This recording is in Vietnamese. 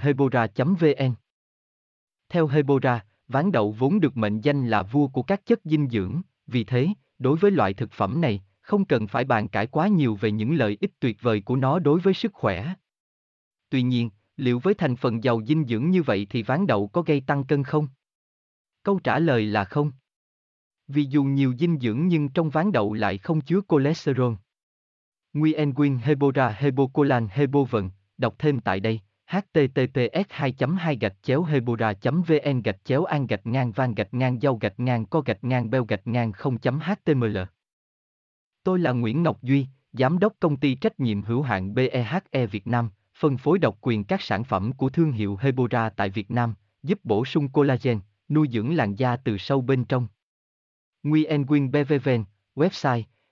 hebora vn theo hebora ván đậu vốn được mệnh danh là vua của các chất dinh dưỡng vì thế đối với loại thực phẩm này không cần phải bàn cãi quá nhiều về những lợi ích tuyệt vời của nó đối với sức khỏe tuy nhiên liệu với thành phần giàu dinh dưỡng như vậy thì ván đậu có gây tăng cân không? Câu trả lời là không. Vì dù nhiều dinh dưỡng nhưng trong ván đậu lại không chứa cholesterol. Nguyen Nguyen Hebora Hebocolan Hebovận, đọc thêm tại đây https 2 2 gạch chéo hebora vn gạch chéo an gạch ngang van gạch ngang dâu gạch ngang co gạch ngang beo gạch ngang 0 html Tôi là Nguyễn Ngọc Duy, Giám đốc công ty trách nhiệm hữu hạn BEHE Việt Nam, phân phối độc quyền các sản phẩm của thương hiệu Hebora tại Việt Nam, giúp bổ sung collagen, nuôi dưỡng làn da từ sâu bên trong. Nguyen Quyên BVVN, website